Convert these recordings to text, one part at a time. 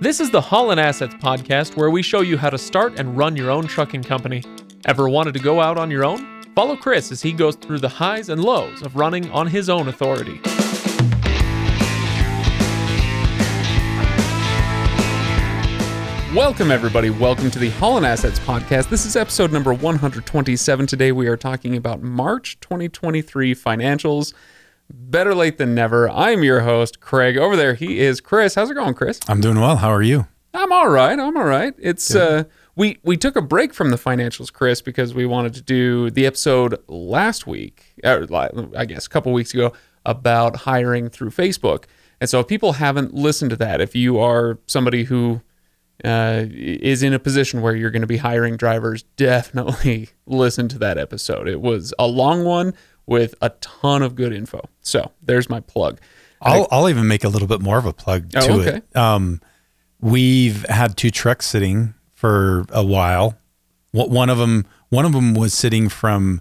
This is the Haulin Assets podcast where we show you how to start and run your own trucking company. Ever wanted to go out on your own? Follow Chris as he goes through the highs and lows of running on his own authority. Welcome, everybody. Welcome to the Haulin Assets podcast. This is episode number 127. Today, we are talking about March 2023 financials. Better late than never. I'm your host, Craig. Over there, he is Chris. How's it going, Chris? I'm doing well. How are you? I'm all right. I'm all right. It's uh we we took a break from the financials, Chris, because we wanted to do the episode last week, or I guess a couple weeks ago, about hiring through Facebook. And so, if people haven't listened to that, if you are somebody who uh, is in a position where you're going to be hiring drivers, definitely listen to that episode. It was a long one with a ton of good info. So there's my plug. I'll, I'll even make a little bit more of a plug Oh, to okay. it. Um, we've had two trucks sitting for a while. One one of them, one of them was sitting from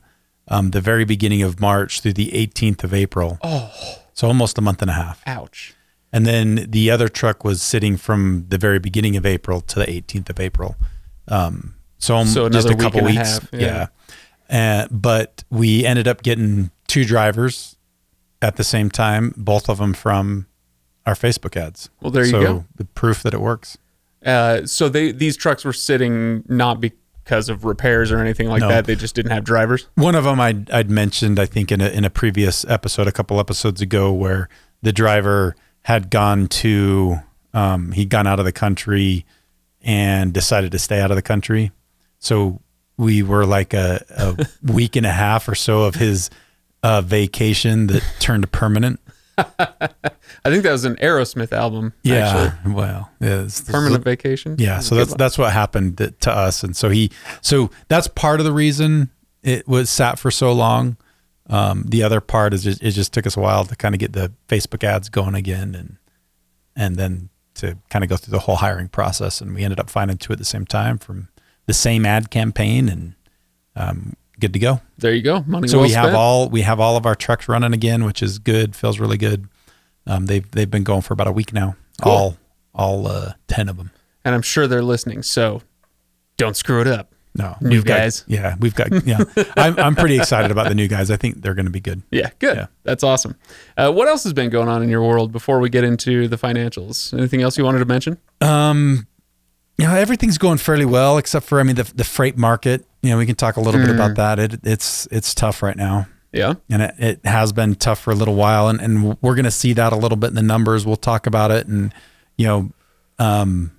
um, the very beginning of March through the 18th of April. Oh, So almost a month and a half. ouch. And then the other truck was sitting from the very beginning of April to the 18th of April. Um, so, So just a couple a weeks. half, yeah. yeah. Uh, but we ended up getting two drivers at the same time, both of them from our Facebook ads. Well, there you so go. The proof that it works. Uh, so they these trucks were sitting not because of repairs or anything like No. that. They just didn't have drivers. One of them I'd, I'd mentioned, I think, in a, in a previous episode, a couple episodes ago, where the driver had gone to, um, he'd gone out of the country and decided to stay out of the country. So we were like a, a week and a half or so of his uh, vacation that turned permanent. I think that was an Aerosmith album. actually. Well, yeah, it's- permanent vacation. Yeah, so that's that's what happened to us, and so he, so that's part of the reason it was sat for so long. Um, the other part is just, it just took us a while to kind of get the Facebook ads going again, and and then to kind of go through the whole hiring process, and we ended up finding two at the same time from the same ad campaign, and um, good to go. there you go. Money So well we have all we have all of our trucks running again, which is good. Feels really good. Um, they've they've been going for about a week now. Cool. All all uh, ten of them. and I'm sure they're listening. So don't screw it up. No, New we've got- guys. yeah, we've got. Yeah, I'm I'm pretty excited about the new guys. I think they're going to be good. Yeah, good. Yeah. That's awesome. Uh, what else has been going on in your world before we get into the financials? Anything else you wanted to mention? Um, you know, everything's going fairly well except for I mean the the freight market. You know, we can talk a little bit Mm. about that. It it's it's tough right now, Yeah. and it, it has been tough for a little while, and and we're going to see that a little bit in the numbers. We'll talk about it, and you know, um,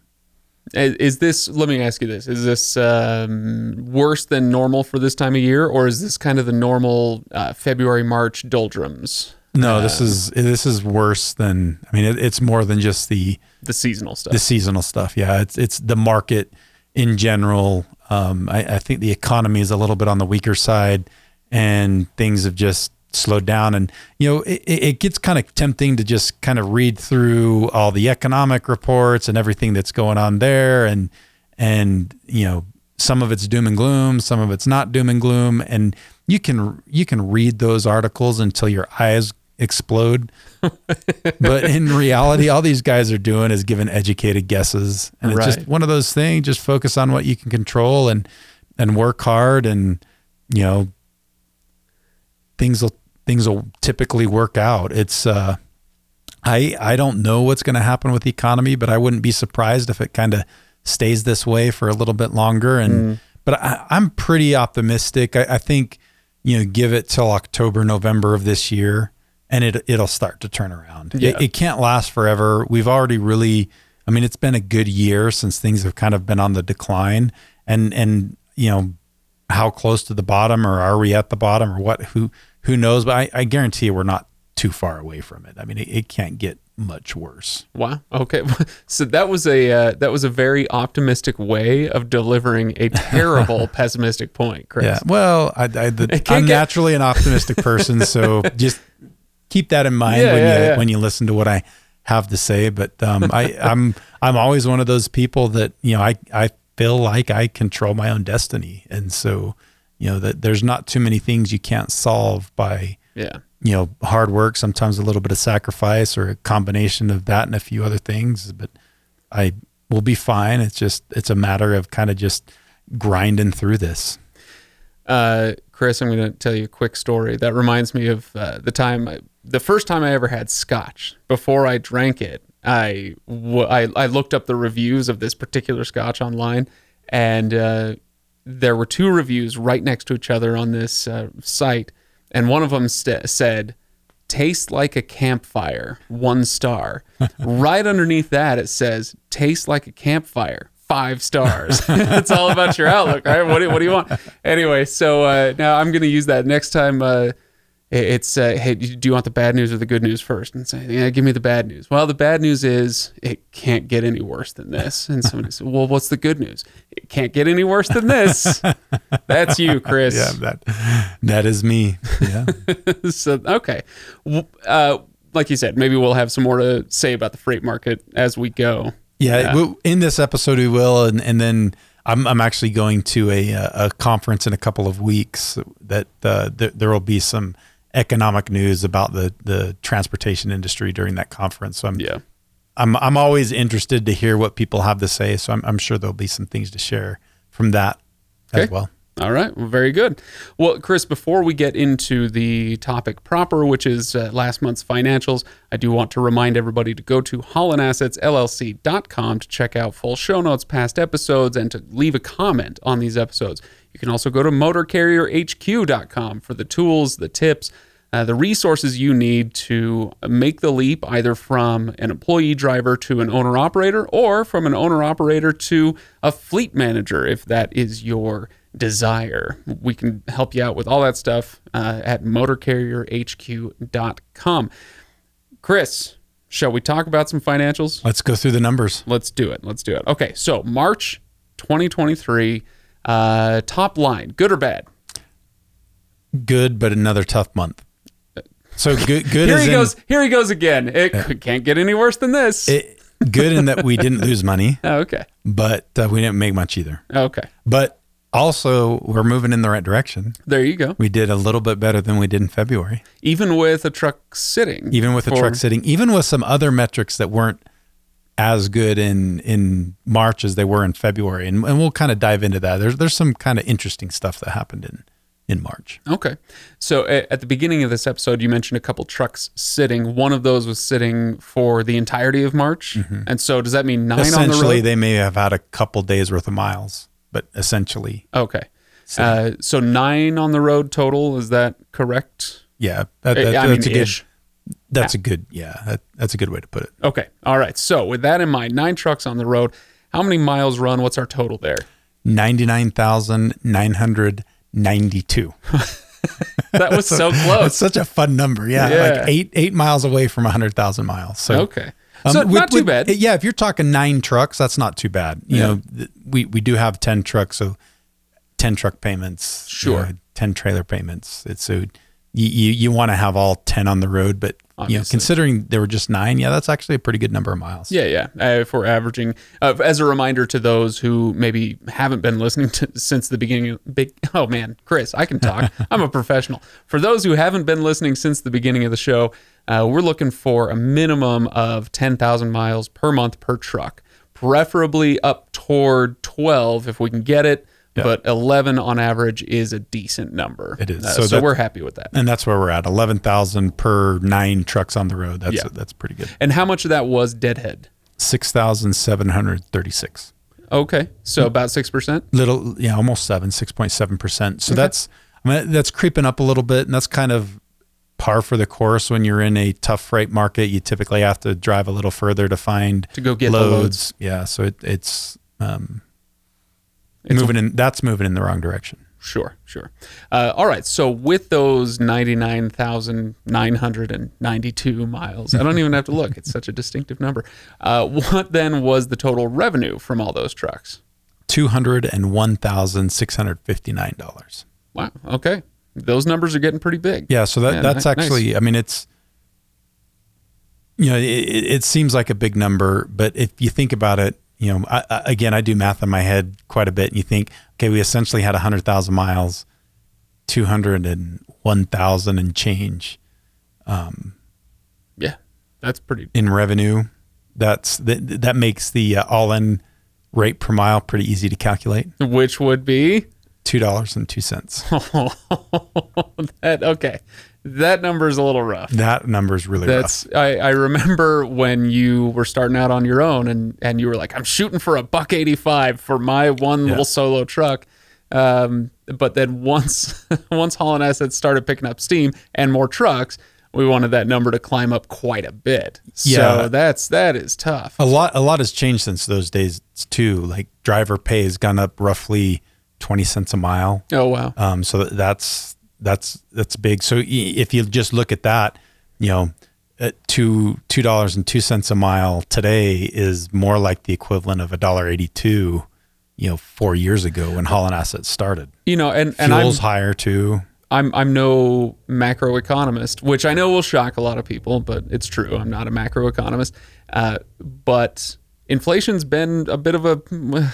Is is this, let me ask you this, is this um, worse than normal for this time of year, or is this kind of the normal uh, February, March doldrums, no, this is this is worse than. I mean, it, it's more than just the the seasonal stuff? the seasonal stuff. Yeah, it's it's the market in general. Um, I, I think the economy is a little bit on the weaker side, and things have just slowed down. And you know, it, it it gets kind of tempting to just kind of read through all the economic reports and everything that's going on there, and and you know, some of it's doom and gloom, some of it's not doom and gloom, and you can you can read those articles until your eyes explode but in reality, all these guys are doing is giving educated guesses, and it's Right. just one of those things. Just focus on what you can control and and work hard, and you know things will things will typically work out. It's uh, I I don't know what's going to happen with the economy, but I wouldn't be surprised if it kind of stays this way for a little bit longer. And but I, I'm pretty optimistic. I, I think you know give it till October November of this year and it it'll start to turn around. Yeah. It, it can't last forever. We've already really, I mean, it's been a good year since things have kind of been on the decline, and and you know how close to the bottom or are we at the bottom or what? Who who knows? But I, I guarantee you we're not too far away from it. I mean, it, it can't get much worse. Wow. Okay. So that was a uh, that was a very optimistic way of delivering a terrible pessimistic point, Chris. Yeah. Well, I, I, the, I am get- naturally an optimistic person, so just keep that in mind Yeah, when yeah, you yeah. when you listen to what I have to say. But um, I, I'm I'm always one of those people that you know I I feel like I control my own destiny, and so you know that there's not too many things you can't solve by Yeah. you know hard work. Sometimes a little bit of sacrifice or a combination of that and a few other things. But I we'll be fine. It's just it's a matter of kind of just grinding through this. Uh, Chris, I'm going to tell you a quick story that reminds me of uh, the time, I, the first time I ever had scotch. Before I drank it, I, w- I, I looked up the reviews of this particular scotch online, and uh, there were two reviews right next to each other on this uh, site, and one of them st- said, "Tastes like a campfire, one star." right underneath that, it says, "Tastes like a campfire." Five stars. it's all about your outlook, right? What do, what do you want? Anyway, so uh, now I'm going to use that next time. It- it's uh, hey, do you want the bad news or the good news first? And say, yeah, give me the bad news. Well, the bad news is it can't get any worse than this. And somebody said, well, what's the good news? It can't get any worse than this. That's you, Chris. Yeah, that that is me. Yeah. so okay, uh, like you said, maybe we'll have some more to say about the freight market as we go. Yeah, we- in this episode we will, and and then I'm I'm actually going to a uh, a conference in a couple of weeks that uh, there, there will be some economic news about the the transportation industry during that conference. So I'm Yeah. I'm I'm always interested to hear what people have to say. So I'm I'm sure there'll be some things to share from that as well. All right. Well, very good. Well, Chris, before we get into the topic proper, which is uh, last month's financials, I do want to remind everybody to go to haulinassetsllc.com to check out full show notes, past episodes, and to leave a comment on these episodes. You can also go to motorcarrierhq.com for the tools, the tips, uh, the resources you need to make the leap either from an employee driver to an owner operator or from an owner operator to a fleet manager if that is your desire. We can help you out with all that stuff uh, at motorcarrierhq.com. Chris, shall we talk about some financials? Let's go through the numbers. Let's do it. Let's do it. Okay, so March 2023, uh, top line, good or bad? Good, but another tough month. So good good Here he in, goes. Here he goes again. It c- can't get any worse than this. it, good in that we didn't lose money, oh, okay. but uh, we didn't make much either. Okay. But also, we're moving in the right direction. There you go. We did a little bit better than we did in February, Even with a truck sitting. even with for- truck sitting, even with some other metrics that weren't as good in in March as they were in February, and, and we'll kind of dive into that. There's there's some kind of interesting stuff that happened in in March. Okay. So at the beginning of this episode, you mentioned a couple trucks sitting. One of those was sitting for the entirety of March. And so does that mean nine on the Mm-hmm. essentially, they may have had a couple days worth of miles, but essentially, okay. Uh, so nine on the road total. Is that correct? yeah, that, that- I that's mean, a good. ish. That's a good. Yeah, that, that's a good way to put it. Okay. All right. So with that in mind, nine trucks on the road. How many miles run? What's our total there? Ninety nine thousand nine hundred ninety two. That was so It's close. such a fun number. Yeah, Yeah. like eight eight miles away from hundred thousand miles. So Okay. um, So with- not too with- bad. Yeah, if you're talking nine trucks, that's not too bad. You Yeah. know, th- we we do have ten trucks, so ten truck payments. you Sure. know, ten trailer payments. It's so you you, you want to have all ten on the road, but you know, considering there were just nine, yeah, that's actually a pretty good number of miles. Yeah, yeah. Uh, if we're averaging, uh, as a reminder to those who maybe haven't been listening to since the beginning, big. Oh man, Chris, I can talk. I'm a professional. For those who haven't been listening since the beginning of the show, uh, we're looking for a minimum of 10,000 miles per month per truck, preferably up toward 12 if we can get it. But 11 on average is a decent number. It is. Uh, So so we're happy with that. And that's where we're at. Eleven thousand per nine trucks on the road. That's Yeah. that's pretty good. And how much of that was deadhead? Six thousand seven hundred thirty six. Okay, so about six percent. little yeah almost seven six point seven percent so that's I mean, that's creeping up a little bit and that's kind of par for the course when you're in a tough freight market you typically have to drive a little further to find To go get the loads. loads. yeah so it, it's um It's moving in that's moving in the wrong direction Sure, sure. Uh, all right. So with those ninety-nine thousand nine hundred and ninety-two miles, I don't even have to look. It's such a distinctive number. Uh, what then was the total revenue from all those trucks? $201,659 Wow. Okay. Those numbers are getting pretty big. Yeah, so that Yeah, that's ni- nice. actually. I mean, it's you know, it it seems like a big number, but if you think about it, you know, I, I, again, I do math in my head quite a bit, and you think, okay, we essentially had hundred thousand miles, two hundred and one thousand and change Um, Yeah. That's pretty. in revenue. That's that, that makes the uh, all-in rate per mile pretty easy to calculate. Which would be Two dollars and two cents. that okay. That number is a little rough. That number's really That's I, I remember when you were starting out on your own and and you were like, I'm shooting for a buck eighty five for my one little solo truck. Um, but then once once Haulin Assets started picking up steam and more trucks, we wanted that number to climb up quite a bit. Yeah. So that's that is tough. A lot a lot has changed since those days too. Like driver pay has gone up roughly twenty cents a mile. Oh wow. Um, so that's that's that's big. So if you just look at that, you know, at two two dollars and two cents a mile today is more like the equivalent of a dollar eighty two. You know, four years ago when Haulin Assets started, You know, and and I'm fuel's higher too. I'm I'm no macroeconomist, which I know will shock a lot of people, but it's true. I'm not a macroeconomist. Uh, but inflation's been a bit of a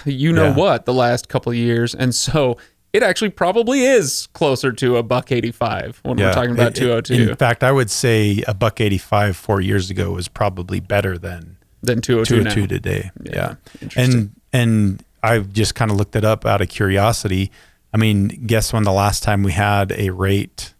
you know Yeah. what the last couple of years, and so it actually probably is closer to a buck eighty five when we're talking about It- two it- hundred two In fact, I would say a buck eighty five four years ago was probably better than than two hundred two two hundred two today. Yeah, interesting. and and I've just kind of looked it up out of curiosity. I mean, guess when the last time we had a rate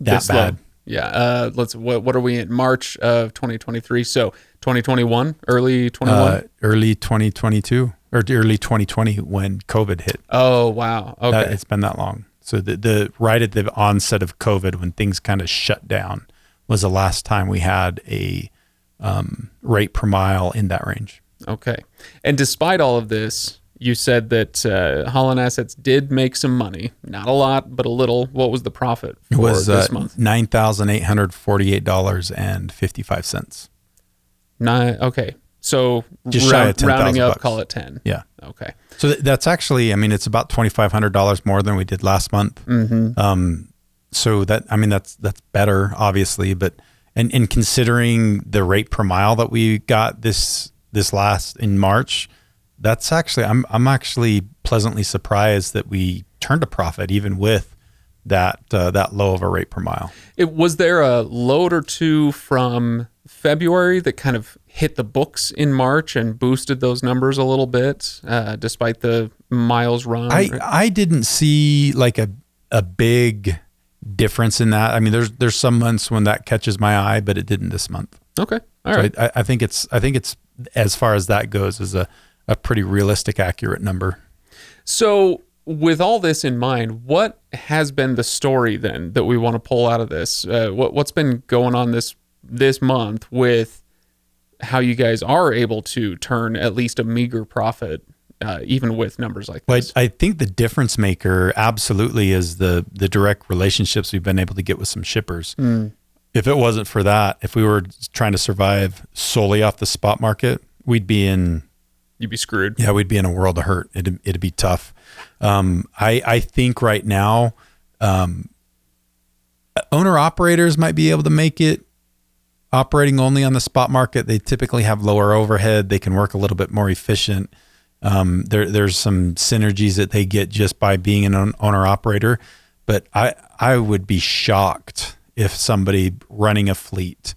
that This low. bad? Yeah. Uh, let's. What, what are we in March of 2023? So 2021, early 21. Uh, early 2022 or early 2020 when COVID hit. oh wow. Okay. That, it's been that long. So the, the right at the onset of COVID, when things kind of shut down, was the last time we had a um, rate per mile in that range. Okay. And despite all of this, you said that uh, Haulin Assets did make some money. Not a lot, but a little. What was the profit for It was this uh, month? nine thousand eight hundred forty-eight dollars and fifty-five cents. Nine. Okay. So Just shy round- of 10,000 rounding up, bucks. call it 10. Yeah. Okay. So th- that's actually, I mean, it's about twenty five hundred dollars more than we did last month. Mm-hmm. Um, so that I mean, that's that's better, obviously, but and and considering the rate per mile that we got this this last in March, that's actually I'm I'm actually pleasantly surprised that we turned a profit even with that uh, that low of a rate per mile. It was there a load or two from February that kind of hit the books in March and boosted those numbers a little bit, uh, despite the miles run. I I didn't see like a a big difference in that. I mean, there's there's some months when that catches my eye, but it didn't this month. okay. All So right. I, I think it's I think it's as far as that goes is a, a pretty realistic, accurate number. So, with all this in mind, what has been the story then that we want to pull out of this? Uh, what what's been going on this this month with how you guys are able to turn at least a meager profit, uh, even with numbers like But this? I think the difference maker absolutely is the the direct relationships we've been able to get with some shippers. If it wasn't for that, if we were trying to survive solely off the spot market, we'd be in You'd be screwed. yeah, we'd be in a world of hurt. It'd, it'd be tough. Um, I, I think right now, um, owner operators might be able to make it operating only on the spot market. They typically have lower overhead. They can work a little bit more efficient. Um, there, there's some synergies that they get just by being an owner operator. But I, I would be shocked if somebody running a fleet,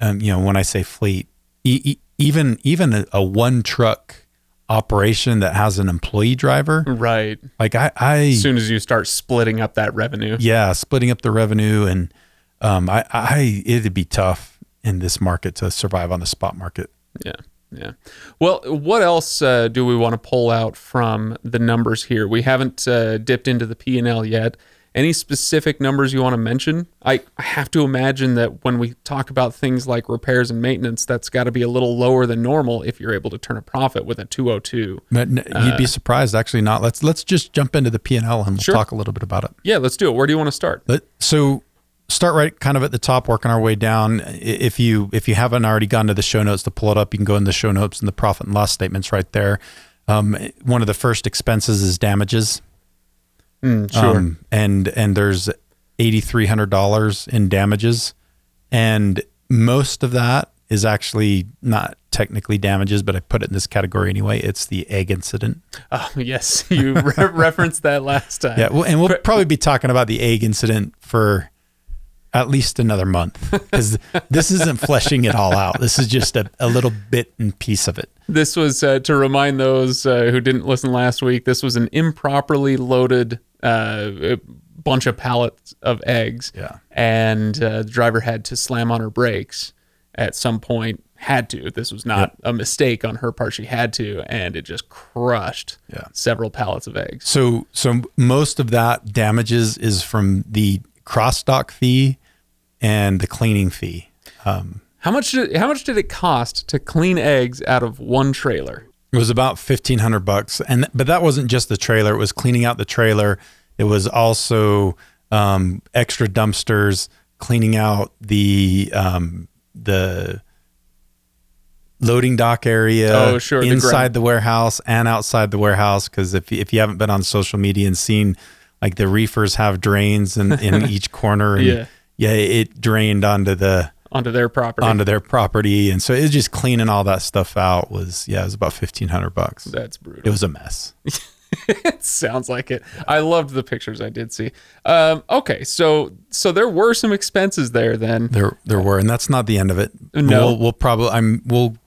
um, you know, when I say fleet, e- e- even even a, a one truck operation that has an employee driver, Right. like I, I As soon as you start splitting up that revenue. yeah, splitting up the revenue and um, I, I it'd be tough in this market to survive on the spot market. Yeah. Yeah. Well, what else uh, do we want to pull out from the numbers here? We haven't uh, dipped into the P and L yet. Any specific numbers you want to mention? I, I have to imagine that when we talk about things like repairs and maintenance, that's got to be a little lower than normal if you're able to turn a profit with a 202. But n- you'd be surprised, actually. Not. Let's let's just jump into the P and L and we'll Sure. talk a little bit about it. Yeah, let's do it. Where do you want to start? Let, so start right kind of at the top, working our way down. If you if you haven't already gone to the show notes to pull it up, you can go in the show notes and the profit and loss statements right there. Um, one of the first expenses is damages. Mm, sure. Um, and and there's eighty three hundred dollars in damages, and most of that is actually not technically damages, but I put it in this category anyway. It's the egg incident. oh, yes. You re- referenced that last time. Yeah, well, and we'll probably be talking about the egg incident for at least another month because this isn't fleshing it all out. This is just a, a little bit and piece of it. This was uh, to remind those uh, who didn't listen last week. This was an improperly loaded uh, bunch of pallets of eggs. Yeah. And uh, the driver had to slam on her brakes at some point. Had to. This was not a mistake on her part. She had to, and it just crushed Yeah. several pallets of eggs. So so most of that damages is from the cross dock fee and the cleaning fee. Um, How much did how much did it cost to clean eggs out of one trailer? It was about fifteen hundred bucks, and but that wasn't just the trailer. It was cleaning out the trailer. It was also um, extra dumpsters, cleaning out the um, the loading dock area. Oh, sure, inside ground. the warehouse and outside the warehouse. Because if if you haven't been on social media and seen like the reefers have drains in, in each corner, and Yeah. Yeah, it drained onto the Onto their property. onto their property, and so it was just cleaning all that stuff out. Was yeah, it was about fifteen hundred bucks. That's brutal. It was a mess. it sounds like it. I loved the pictures I did see. Um, okay, so so there were some expenses there then. There, there were, and that's not the end of it. No. we'll, we'll probably, I'm, we'll,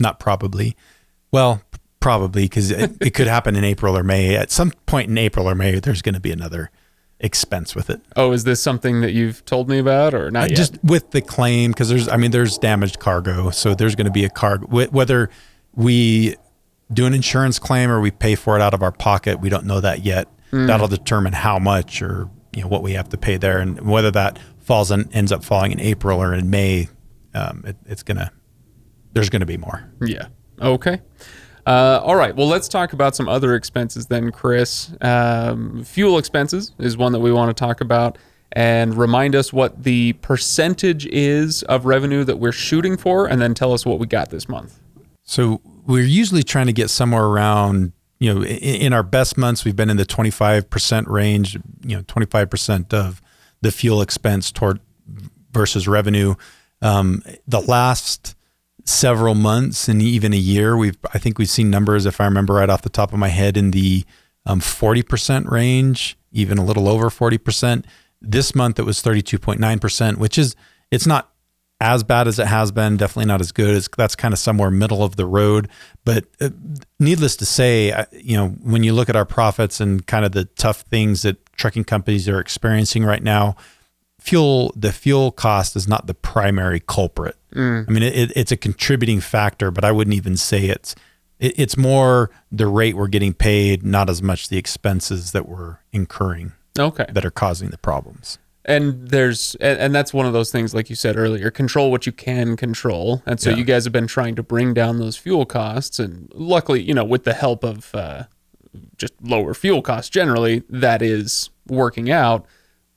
not probably, well, probably because it, it could happen in April or May. At some point in April or May, there's going to be another expense with it. Oh, is this something that you've told me about or not yet? Just with the claim, because there's, I mean, there's damaged cargo, so there's going to be a cargo. wh- Whether we do an insurance claim or we pay for it out of our pocket, we don't know that yet. That'll determine how much or you know what we have to pay there, and whether that falls and ends up falling in April or in May. Um, it, it's gonna there's gonna be more. Yeah. Okay. Uh, all right. Well, let's talk about some other expenses then, Chris. Um, fuel expenses is one that we want to talk about and remind us what the percentage is of revenue that we're shooting for, and then tell us what we got this month. So we're usually trying to get somewhere around, you know, in, our best months, we've been in the 25% range, you know, 25% of the fuel expense toward versus revenue. Um, the last several months and even a year, we've, I think we've seen numbers, if I remember right off the top of my head, in the um, 40% range, even a little over 40%. This month it was 32.9%, which is, it's not as bad as it has been. Definitely not as good. It's, that's kind of somewhere middle of the road. But uh, needless to say, I- you know, when you look at our profits and kind of the tough things that trucking companies are experiencing right now, fuel the fuel cost is not the primary culprit. I mean, it, it's a contributing factor, but I wouldn't even say it's. It, it's more the rate we're getting paid, not as much the expenses that we're incurring Okay. that are causing the problems. and there's and, and that's one of those things like you said earlier control what you can control and so Yeah. you guys have been trying to bring down those fuel costs and luckily you know with the help of uh, just lower fuel costs generally that is working out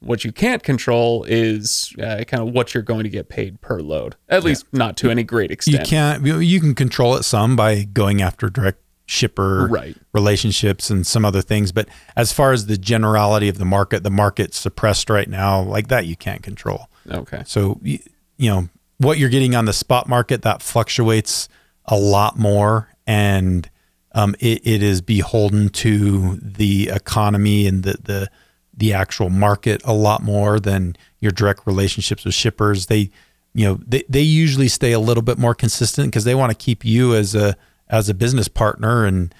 what you can't control is uh, kind of what you're going to get paid per load at least not to any great extent. You can't. you- You can control it some by going after direct shipper Right. relationships and some other things. But as far as the generality of the market, the market's suppressed right now, like that, you can't control. okay So y- you know what you're getting on the spot market that fluctuates a lot more, and um, it, it is beholden to the economy and the the the actual market a lot more than your direct relationships with shippers. They you know they, they usually stay a little bit more consistent because they want to keep you as a as a business partner and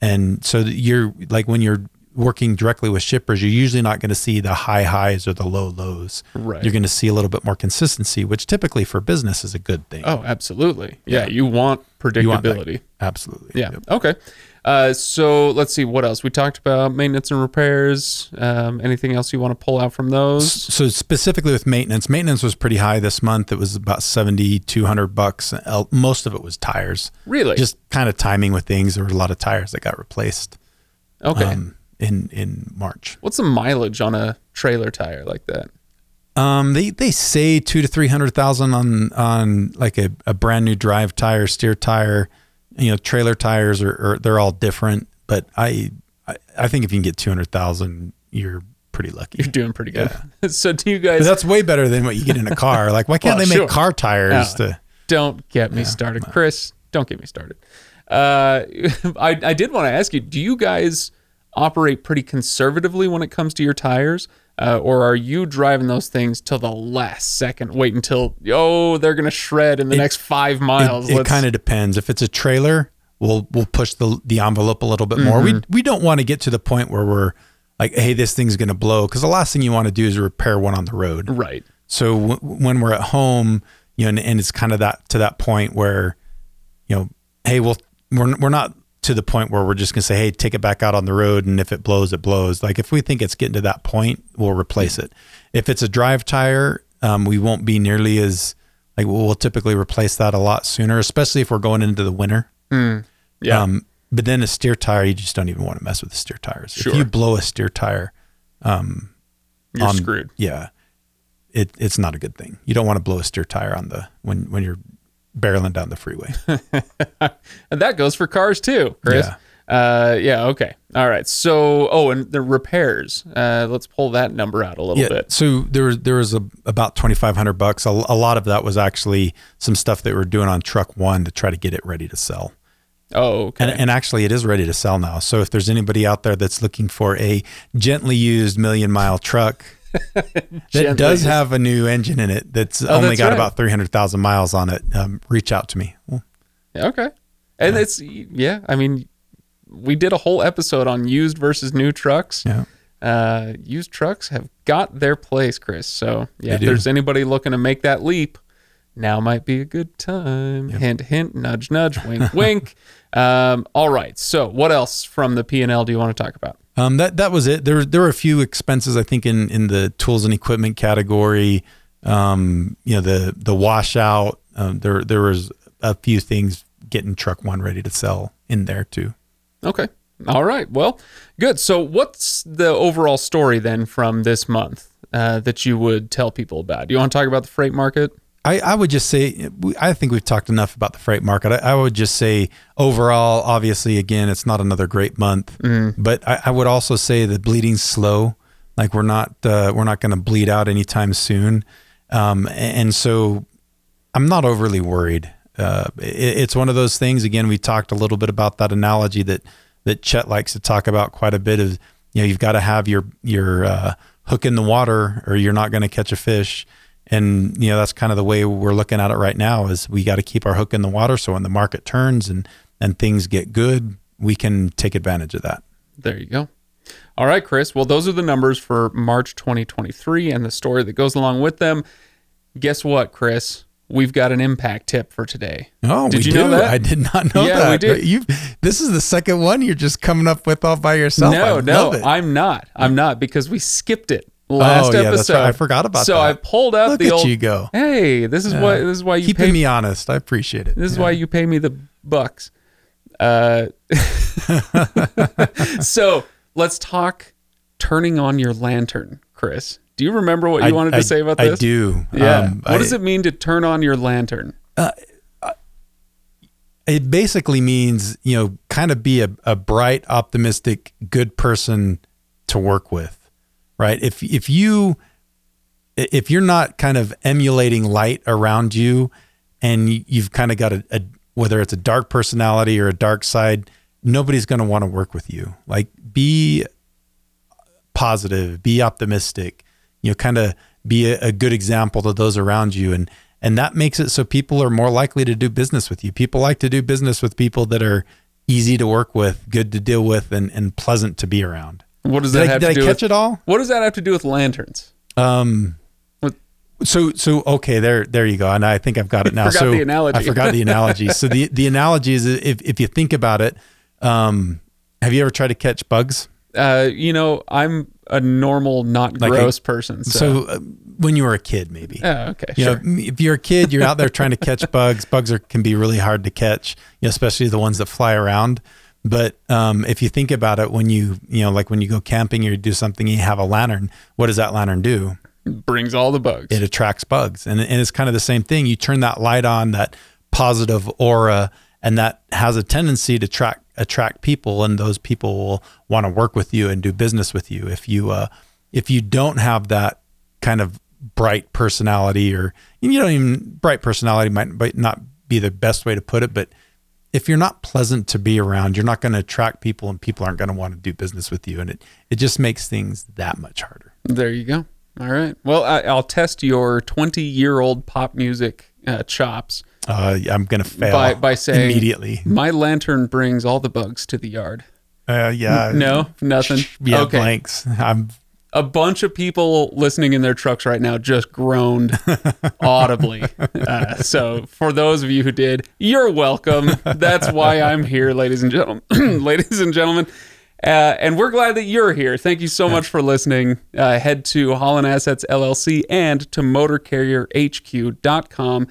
and so you're like when you're working directly with shippers you're usually not going to see the high highs or the low lows Right. you're going to see a little bit more consistency which typically for business is a good thing oh absolutely yeah, Yeah. you want predictability You want absolutely Yeah. Yep. Okay. Uh, so let's see what else we talked about maintenance and repairs. Um, anything else you want to pull out from those? so specifically with maintenance maintenance was pretty high this month it was about 70 200 bucks most of it was tires Really? just kind of timing with things there were a lot of tires that got replaced okay. um, in in march What's the mileage on a trailer tire like that? Um, they they say two to three hundred thousand on on like a, a brand new drive tire, steer tire. You know, trailer tires are, are they're all different, but I I, I think if you can get two hundred thousand, you're pretty lucky. You're doing pretty good. so do you But guys that's way better than what you get in a car. Like, why can't Well, they make sure. car tires Yeah. to? don't get me started, Chris? Don't get me started. Uh, I I did want to ask you: Do you guys operate pretty conservatively when it comes to your tires? Uh, or are you driving those things till the last second? Wait until oh they're gonna shred in the next five miles. It, it kind of depends. If it's a trailer, we'll we'll push the the envelope a little bit more. We Mm-hmm. we don't want to get to the point where we're like, hey, this thing's going to blow because the last thing you want to do is repair one on the road. right. So w- when we're at home, you know, and, and it's kind of that to that point where, you know, hey, well, we're we're not to the point where we're just gonna say, hey, take it back out on the road, and if it blows, it blows. Like if we think it's getting to that point, we'll replace it. If it's a drive tire, um, we won't be nearly as like we'll, typically replace that a lot sooner, especially if we're going into the winter. Yeah. Um, but then a steer tire, you just don't even want to mess with the steer tires. Sure. If you blow a steer tire, You're on- screwed. yeah, it it's not a good thing. You don't want to blow a steer tire on the when when you're barreling down the freeway. And that goes for cars too, Chris. Yeah. Uh, yeah. Okay. All right. So, oh, and the repairs. Uh, let's pull that number out a little yeah. bit. So there was there was a, about twenty five hundred bucks. A, a lot of that was actually some stuff that we're doing on truck one to try to get it ready to sell. Oh, okay. And, and actually, it is ready to sell now. So if there's anybody out there that's looking for a gently used million mile truck that does have a new engine in it that's only Oh, that's got right. about 300,000 miles on it, um, reach out to me. Well, okay. And it's yeah. I mean, we did a whole episode on used versus new trucks. yeah. Uh, used trucks have got their place, Chris. So yeah, if there's anybody looking to make that leap, now might be a good time. Hint, hint, nudge, nudge, wink, wink. Um, all right. So what else from the P and L do you want to talk about? Um, that that was it. There there were a few expenses I think in in the tools and equipment category. Um, you know the the washout. Um, there there was a few things getting truck one ready to sell in there too. Okay. All right. Well, good. So, what's the overall story then from this month uh, that you would tell people about? Do you want to talk about the freight market? I, I would just say I think we've talked enough about the freight market. I, I would just say overall, obviously, again, it's not another great month, but I, I would also say the bleeding's slow. Like we're not uh, we're not going to bleed out anytime soon, um, and so I'm not overly worried. Uh, it, it's one of those things. Again, we talked a little bit about that analogy that that Chet likes to talk about quite a bit. Of you know, you've got to have your your uh, hook in the water, or you're not going to catch a fish. And you know, that's kind of the way we're looking at it right now. Is we got to keep our hook in the water, so when the market turns and and things get good, we can take advantage of that. There you go. All right, Chris. Well, those are the numbers for March 2023 and the story that goes along with them. Guess what, Chris? We've got an impact tip for today. Oh, Did we you do. know that? I did not know Yeah, that. we did. You. This is the second one you're just coming up with all by yourself. no, I no. I'm not. I'm not because we skipped it last Oh, yeah, episode. that's right. I forgot about so that. So I pulled out Look the at old. you go. Hey, this is why. This is why you Keeping pay me honest. I appreciate it. This is why you pay me the bucks. Uh, so let's talk turning on your lantern, Chris. Do you remember what you I- wanted to I- say about this? I do. Yeah. Um, what does it mean to turn on your lantern? it basically means you know kind of be a, a bright optimistic good person to work with right? If if you if you're not kind of emulating light around you and you- you've kind of got a, a whether it's a dark personality or a dark side nobody's going to want to work with you. Like be positive be optimistic you know kind of be a, a good example to those around you. And and that makes it so people are more likely to do business with you. People like to do business with people that are easy to work with good to deal with and, and pleasant to be around What does did that I, have did to I do catch with? it all What does that have to do with lanterns? um What- so so okay there there you go and i think i've got it now Forgot so the analogy. i forgot the analogy so the the analogy is if if you think about it um have you ever tried to catch bugs Uh, you know, I'm a normal, not Like a- gross person. So, so uh, when you were a kid maybe oh, okay, You sure. know, if you're a kid, you're out there trying to catch bugs. Bugs are can be really hard to catch, you know, especially the ones that fly around. But um, if you think about it, when you you know, like when you go camping or you do something, you have a lantern. What does that lantern do? Brings all the bugs. It attracts bugs, and and it's kind of the same thing. You turn that light on, that positive aura, and that has a tendency to attract attract people, and those people will want to work with you and do business with you. If you uh, if you don't have that kind of bright personality, or you don't even bright personality might, might not be the best way to put it, but if you're not pleasant to be around, you're not going to attract people, and people aren't going to want to do business with you, and it it just makes things that much harder. There you go. All right. Well, I, I'll test your 20 year old pop music uh, chops Uh, I'm going to fail by by saying immediately. My lantern brings all the bugs to the yard. Uh, yeah, No, nothing. yeah, okay. blanks. I'm a bunch of people listening in their trucks right now just groaned audibly. Uh, so for those of you who did, you're welcome. That's why I'm here, ladies and gentlemen. ladies and gentlemen. Uh, and we're glad that you're here. Thank you so much for listening. Uh, head to Haulin Assets LLC and to motorcarrierhq.com.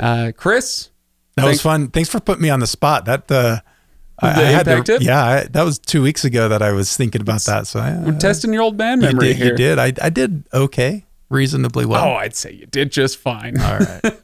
Uh, Chris, That Thanks- was fun. Thanks for putting me on the spot. That uh, I, I had to, tip? yeah, I, that was two weeks ago that I was thinking about that. So I, we're testing your old band you memory did, here. you did. I, I did okay, reasonably well. Oh, I'd say you did just fine. All right.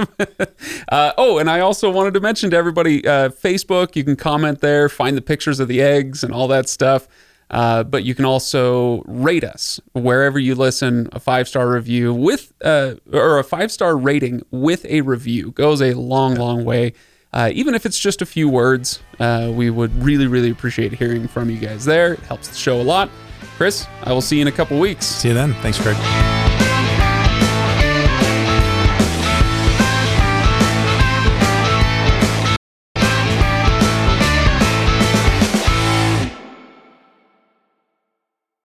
Uh, oh, and I also wanted to mention to everybody uh, Facebook, you can comment there, find the pictures of the eggs and all that stuff. Uh, but you can also rate us wherever you listen. A five star review with, uh, or a five star rating with a review goes a long, long way. Uh, even if it's just a few words, uh, we would really, really appreciate hearing from you guys there. It helps the show a lot. Chris, I will see you in a couple weeks. See you then. Thanks, Greg.